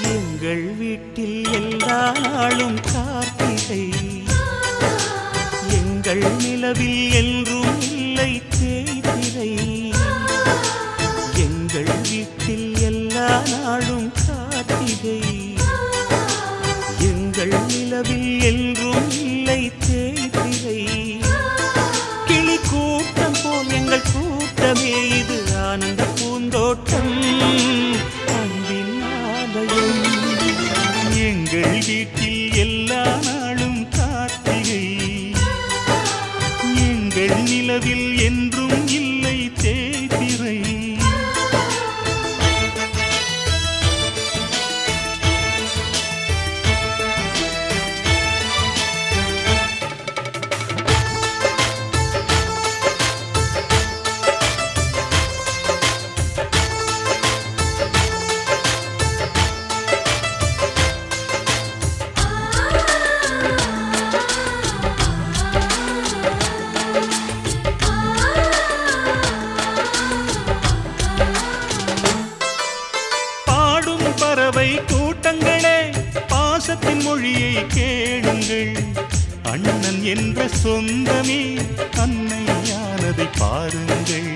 எங்கள் வீட்டில் எல்லா நாளும் கார்த்திகை. எங்கள் நிலவில் என்றும் இல்லை தேய்திரை. எங்கள் வீட்டில் எல்லா நாளும் கார்த்திகை. எங்கள் நிலவில் என்றும் இல்லை தேய்திரை. கிளி கூட்டம் போல் எங்கள் கூட்டமே இது ஆனந்த பூந்தோட்டம். எங்கள் வீட்டில் எல்லா நாளும் கார்த்திகை. எங்கள் நிலவில் என்றும் இல்லை பறவை கூட்டங்களே பாசத்தின் மொழியை கேளுங்கள். அண்ணன் என்ற சொந்தமே அன்னையானதை பாருங்கள்.